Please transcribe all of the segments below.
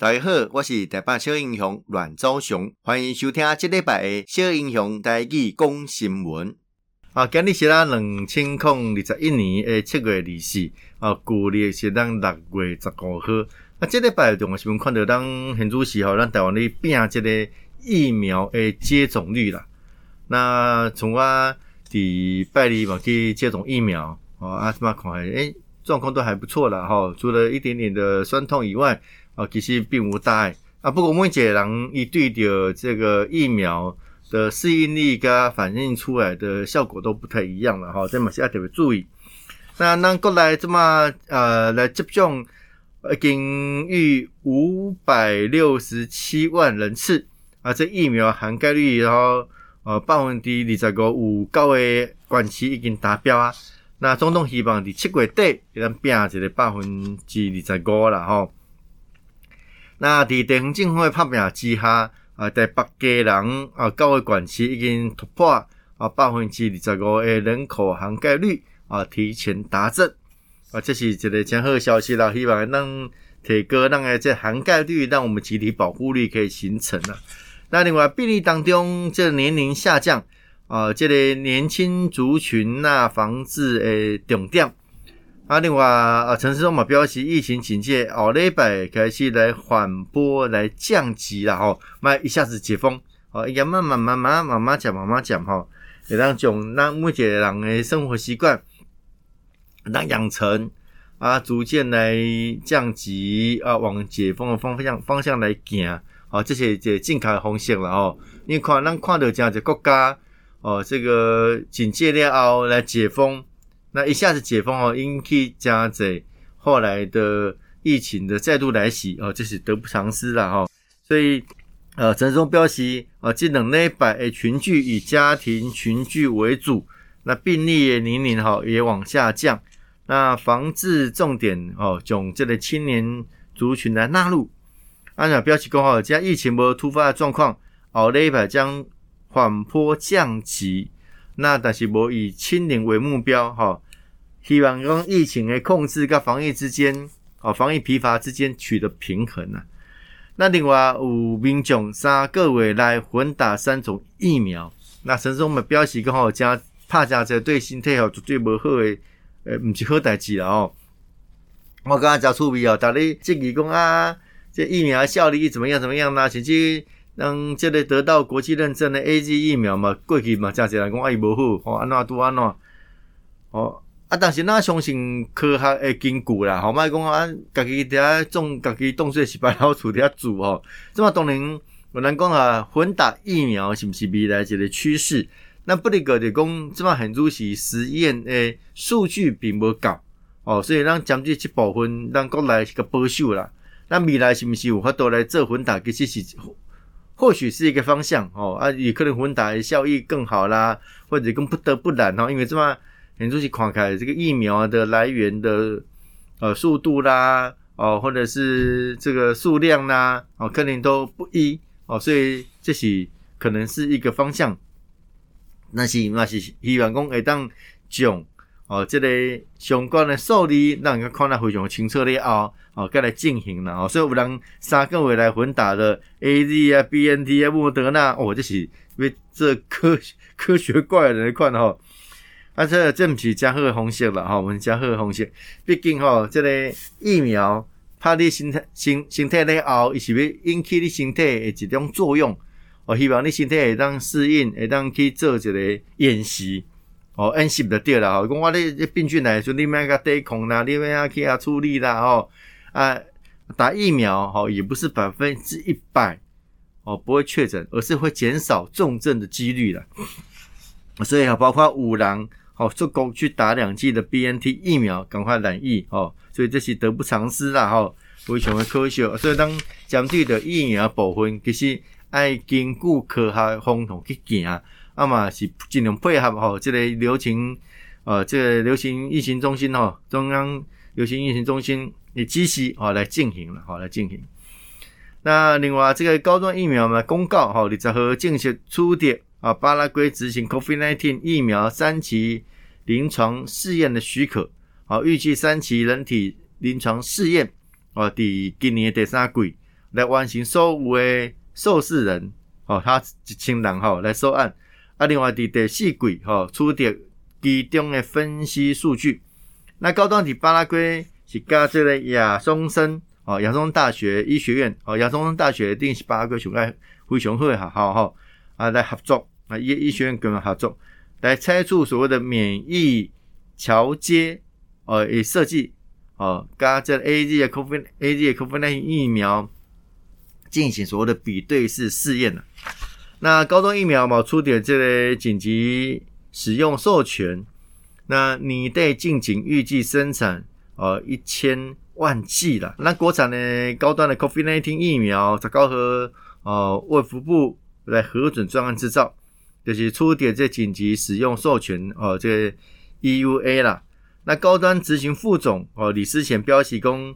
大家好，我是台北小英雄阮昭雄，欢迎收听这礼拜的小英雄台语讲新闻。啊，今日是咱两千零二十一年的七月二十四，啊，旧历是咱六月十五号。啊，这礼拜中央新闻看到，咱现主席吼，咱台湾咧拼这个疫苗的接种率啦。那从我伫拜二嘛去接种疫苗，哦，啊，怎么看？诶，状况都还不错啦，吼，除了一点点的酸痛以外。啊，其实并无大碍啊。不过，每一个人一对着这个疫苗的适应力跟反映出来的效果都不太一样了哈，这嘛是要特别注意。那咱国内这么呃来接种，已经逾五百六十七万人次啊，这疫苗涵盖率然后呃百分之二十五有九个县市已经达标啊。那总统希望在七月底能变一个百分之二十五了哈。那伫地方政府的拍拼之下，啊，在北加人啊，九个县市已经突破啊百分之二十五的人口涵盖率啊，提前达阵啊，这是一个真好的消息啦。希望能提高咱个这涵盖率，让我们集体保护率可以形成啊。那另外病例当中，这年龄下降啊，这个年轻族群那防治诶重点。啊，另外啊，陈时中嘛表示，疫情警戒哦礼拜开始来缓波来降级啦吼，卖一下子解封，哦，要慢慢慢慢慢慢讲，慢慢讲吼，会当从咱每一个人诶生活习惯，当养成啊，逐渐来降级啊，往解封的方向方向来行，哦，这些这正确的方向了吼，因为看咱看到这样子国家哦，这个警戒了后来解封。那一下子解封哦，引起加贼后来的疫情的再度来袭哦，这是得不偿失了哈。所以呃，陈时中表示啊，这两礼拜诶群聚以家庭群聚为主，那病例也年龄哈也往下降。那防治重点哦，从这类青年族群来纳入。按照标题讲好，只要疫情没突发的状况，后礼拜将缓坡降级。那但是无以清零为目标哈，希望讲疫情的控制跟防疫之间，哦，防疫疲乏之间取得平衡啊。那另外有民众三个月来混打三种疫苗，那甚至我们表示讲吼，加怕加这对身体吼绝对无好诶，呃，毋是好代志啦哦。我刚刚讲趣味哦，大家质疑讲啊，这疫苗效力怎么样怎么样啦，甚至。让这个得到国际认证的 AZ 疫苗嘛，过去嘛，真侪人讲啊伊无好，哦安怎拄安怎，哦啊，但是咱相信科学的根据啦，吼，莫讲啊，家己伫遐种，家己种水是白老鼠伫遐煮吼。这么当然有人讲啊，混打疫苗是毋是未来一个趋势？那不离个就讲，即嘛很多是实验诶数据并无够，哦，所以咱将这一部分，咱国内是个保守啦。咱未来是毋是有法度来做混打，其实是？或许是一个方向哦，啊，也可能混打的效益更好啦，或者更不得不然哦，因为这么很多是看开这个疫苗的来源的呃速度啦，哦，或者是这个数量啦，哦，可能都不一哦，所以这是可能是一个方向。那是那是希望讲会当囧。哦，这个相关的数字，让人看得非常清楚了后，哦，该来进行了哦。所以有人三个月来混打的 A Z 啊、B N T 啊、莫德纳，哦，这是为这科科学怪人来看哦。啊，这这不是加贺红色了哈，我们加贺红色。毕竟哈，这个疫苗怕你身体身身体了后，伊是要引起你身体的一种作用。我希望你身体会当适应，会当去做一个演习。哦，安心就对了吼，讲我咧病菌来就，你免甲对抗啦，你免啊去啊处理啦吼，啊打疫苗吼也不是百分之一百哦不会确诊，而是会减少重症的几率啦。所以啊，包括五郎好足够去打两剂的 BNT 疫苗，赶快染疫哦，所以这是得不偿失啦吼，非常的科学。所以当针对的疫苗部分，其实爱根据科学风土去行。那么是尽量配合吼，这个流行，呃，这个流行疫情中心吼，中央流行疫情中心的机器哦来进行了，好来进行。那另外这个高端疫苗嘛，公告吼，你在和正式出的啊，巴拉圭执行 COVID-19 疫苗三期临床试验的许可，好，预计三期人体临床试验哦，第今年第三季来完成所有诶受试人哦，他一千人吼来收案。啊，另外伫第四季吼取得其中诶分析数据。那高端伫巴拉圭是甲这个亚松森哦，亚松大学医学院哦，亚松大学一定是巴拉圭上个非常好诶学校吼啊来合作啊，医医学院跟合作来拆除所谓的免疫桥接哦，以设计哦，甲这 A Z 的 COVID A Z 的 COVID 疫苗进行所谓的比对式试验呢。那高端疫苗嘛，出点这个紧急使用授权。那拟对进行预计生产呃一千万剂了。那国产的高端的 COVID-19 疫苗，才高和呃卫福部来核准专案制造，就是出点这紧急使用授权、呃，这个 EUA 啦。那高端执行副总哦、呃、李思贤表示讲，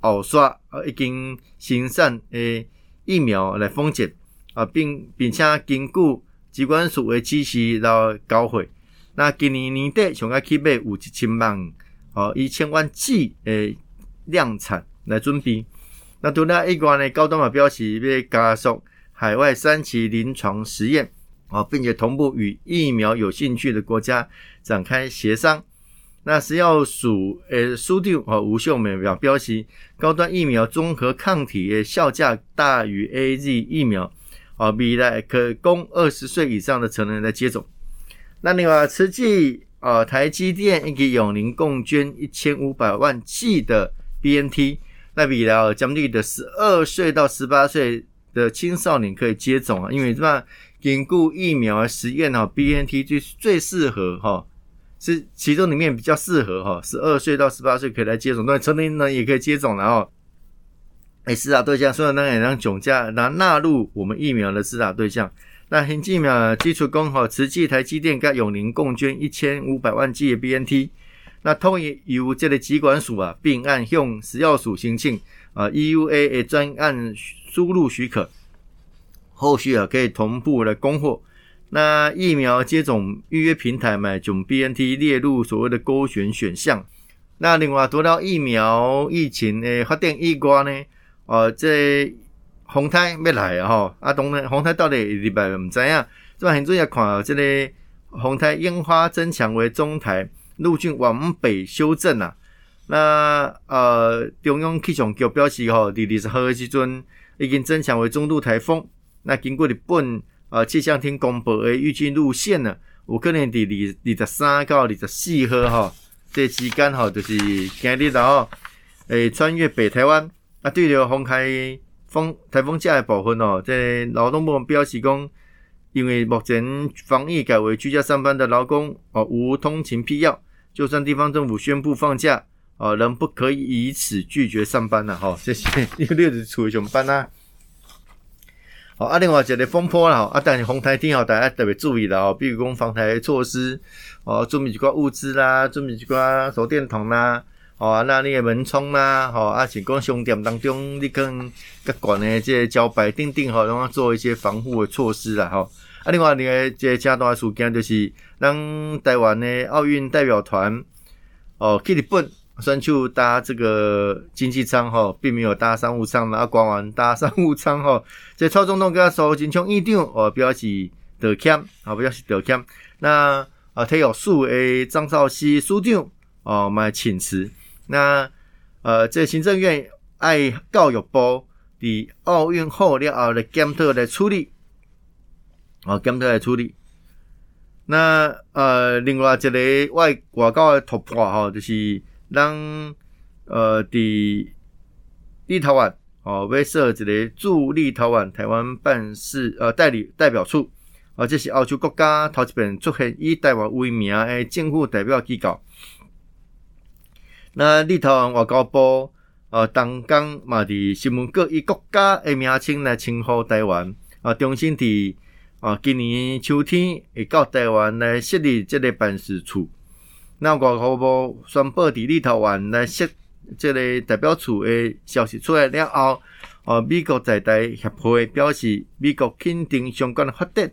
后刷呃已经生产诶疫苗来封检。啊，并并且根据机关署的指示来交会。那今年年底上个起码有一千万哦，一千万剂诶量产来准备。那除了一关呢，高端嘛表示要加速海外三期临床实验哦，并且同步与疫苗有兴趣的国家展开协商。那食药署诶署长哦吴秀美表表示，高端疫苗综合抗体的效价大于 AZ 疫苗。啊，未来可供二十岁以上的成人来接种。那另外，慈济啊，台积电以及永宁共捐一千五百万剂的 BNT，那未来将绿的十二岁到十八岁的青少年可以接种啊，因为什么？经过疫苗实验哈，BNT 最最适合哈，是其中里面比较适合哈，十二岁到十八岁可以来接种，那成年人也可以接种，然后。诶，施打对象，所以那也让总价拿纳入我们疫苗的施打对象。那新疫苗基础工吼，慈济台积电跟永宁共捐一千五百万剂的 BNT。那同意由这个疾管署啊，并按向食药署申请啊 EUA 的专案输入许可，后续啊可以同步来供货。那疫苗接种预约平台买种 BNT 列入所谓的勾选选项。那另外，读到疫苗疫情诶发展以外呢？哦，这风台要来啊！吼，啊，当然风台到底礼拜唔知影。这现在也看这个风台烟花增强为中台路径往北修正啊。那呃，中央气象局表示吼，伫二十号的时阵已经增强为中度台风。那经过日本呃气象厅公布的预计路线呢，有可能伫二二十三到二十四号哈，这期间哈就是今日然后诶穿越北台湾。啊，对了，风台风台风假的部分哦，在劳动部门表示讲，因为目前防疫改为居家上班的劳工哦，无通勤必要，就算地方政府宣布放假哦，仍不可以以此拒绝上班了哈。谢谢，因为你是处于上班啊。好，啊，另外一个风波啦，啊，但是风台天哦，大家特别注意了哦，比如讲防台措施哦，准备一寡物资啦，准备一寡手电筒啦。哦、啊，那你个门窗啦，吼、哦，啊是讲商店当中你跟各管的这些招牌钉钉吼，然后做一些防护的措施啦，吼、啊，另外另外这个加大事件就是，咱台湾的奥运代表团哦去日本选手搭这个经济舱吼，并没有搭商务舱，然后官员搭商务舱吼。这蔡总统跟他说，金枪一定哦表示道歉，啊表示道歉。那啊体育署的张兆熙署长哦来请辞。那呃，这行政院爱教育部伫奥运后了后来检讨来处理，哦，检讨来处理。那呃，另外一个外外交的突破吼，就是让呃伫立陶宛哦，要设一个驻立陶宛台湾办事呃代理代表处，啊，这是欧洲国家头一遍出现以台湾为名的政府代表机构。那立陶宛外交部呃，当刚嘛伫新闻阁以国家的名称来称呼台湾啊，重新伫啊今年秋天会到台湾来设立这个办事处。那外交部宣布伫立陶宛来设这个代表处的消息出来了后，啊，美国在台协会表示美国肯定相关的发展。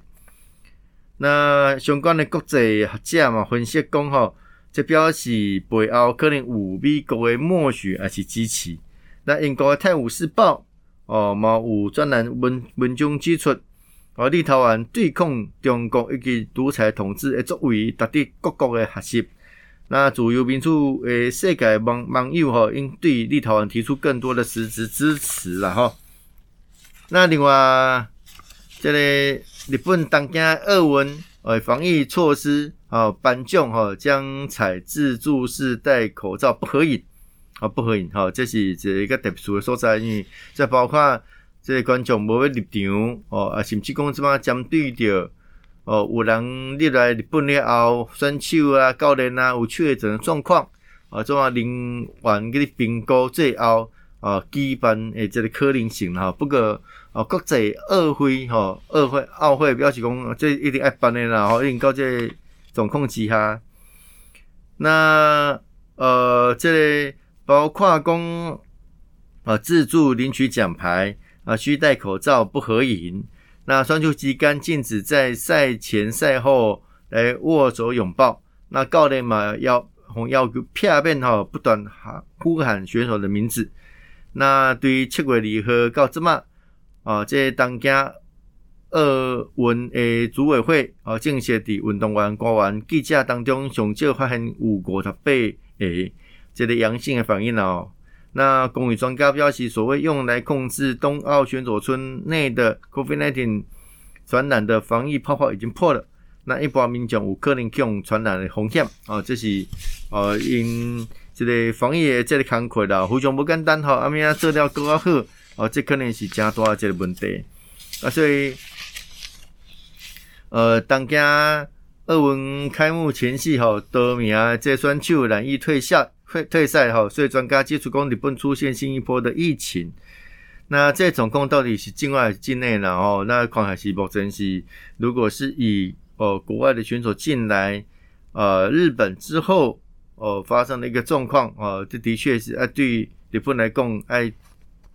那相关的国际学者嘛分析讲吼。这表示背后可能有美国的默许还是支持。那英国的《泰晤士报》哦，嘛有专栏文文章指出，哦，立陶宛对抗中国以及独裁统治诶作为，值得各国诶核心。那自由民主诶世界网网友吼，应对立陶宛提出更多的实质支持啦吼。那另外，这个日本东京二文诶防疫措施哦，颁奖吼将采自助式戴口罩不合影。啊，不合影，哈，这是这一个特殊的所在，因为这包括这观众无要入场，哦，啊，甚至讲即马针对着，哦，有人入来日本了后，选手啊、教练啊有确诊状况，啊，怎啊人员嗰啲评估最后，啊，举办诶这个可能性，哈，不过，啊，国际奥会，哈，奥会奥会表示讲，这一定爱办的啦，吼，一定到这总控机哈，那，呃，这个。包括讲啊，自助领取奖牌啊，需戴口罩，不合影。那选手之间禁止在赛前赛后来握手拥抱。那教练嘛要红要片面哈，不断喊呼喊选手的名字。那对于七月二号到这嘛啊，这当家奥运诶组委会啊，正式伫运动员官员记者当中上少发现有五十八个。这个阳性的反应哦，那公卫专家表示，所谓用来控制冬奥选手村内的 COVID-19 传染的防疫泡泡已经破了，那一般民众有可能用传染的风险哦，这是呃因这个防疫的这个工作啦，非常不简单吼，阿明啊做了更加好哦，这可能是真大的这个问题啊，所以呃，当家奥运开幕前夕哈，多名这选手染疫退下。退退赛哈，所以专家指出讲日本出现新一波的疫情。那这总共到底是境外境内呢？哦，那看还是目前是，如果是以呃国外的选手进来呃日本之后，哦、呃、发生了一个状况啊，这的确是啊对日本来讲哎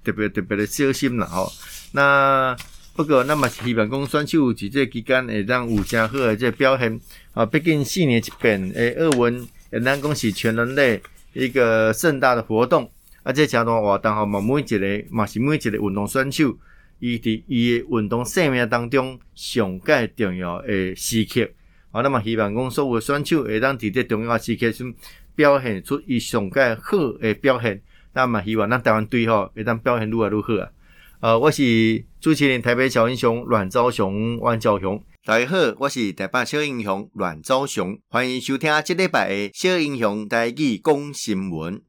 特别特别的小心了哈。那不过那么希望讲选手在这期间会当有更好的这表现啊，毕竟四年一变诶奥运，也难讲是全人类。一个盛大的活动，啊，这相当活动吼，嘛每一个嘛是每一个运动选手，伊伫伊的运动生命当中上盖重要的时刻，啊，那么希望讲所有选手会当伫这重要时刻中表现出伊上盖好的表现，那么希望咱台湾队吼会当表现愈来愈好啊。呃，我是主持人台北小英雄阮昭雄、阮昭雄。大家好，我是台北小英雄阮昭雄，欢迎收听这礼拜的小英雄台语讲新闻。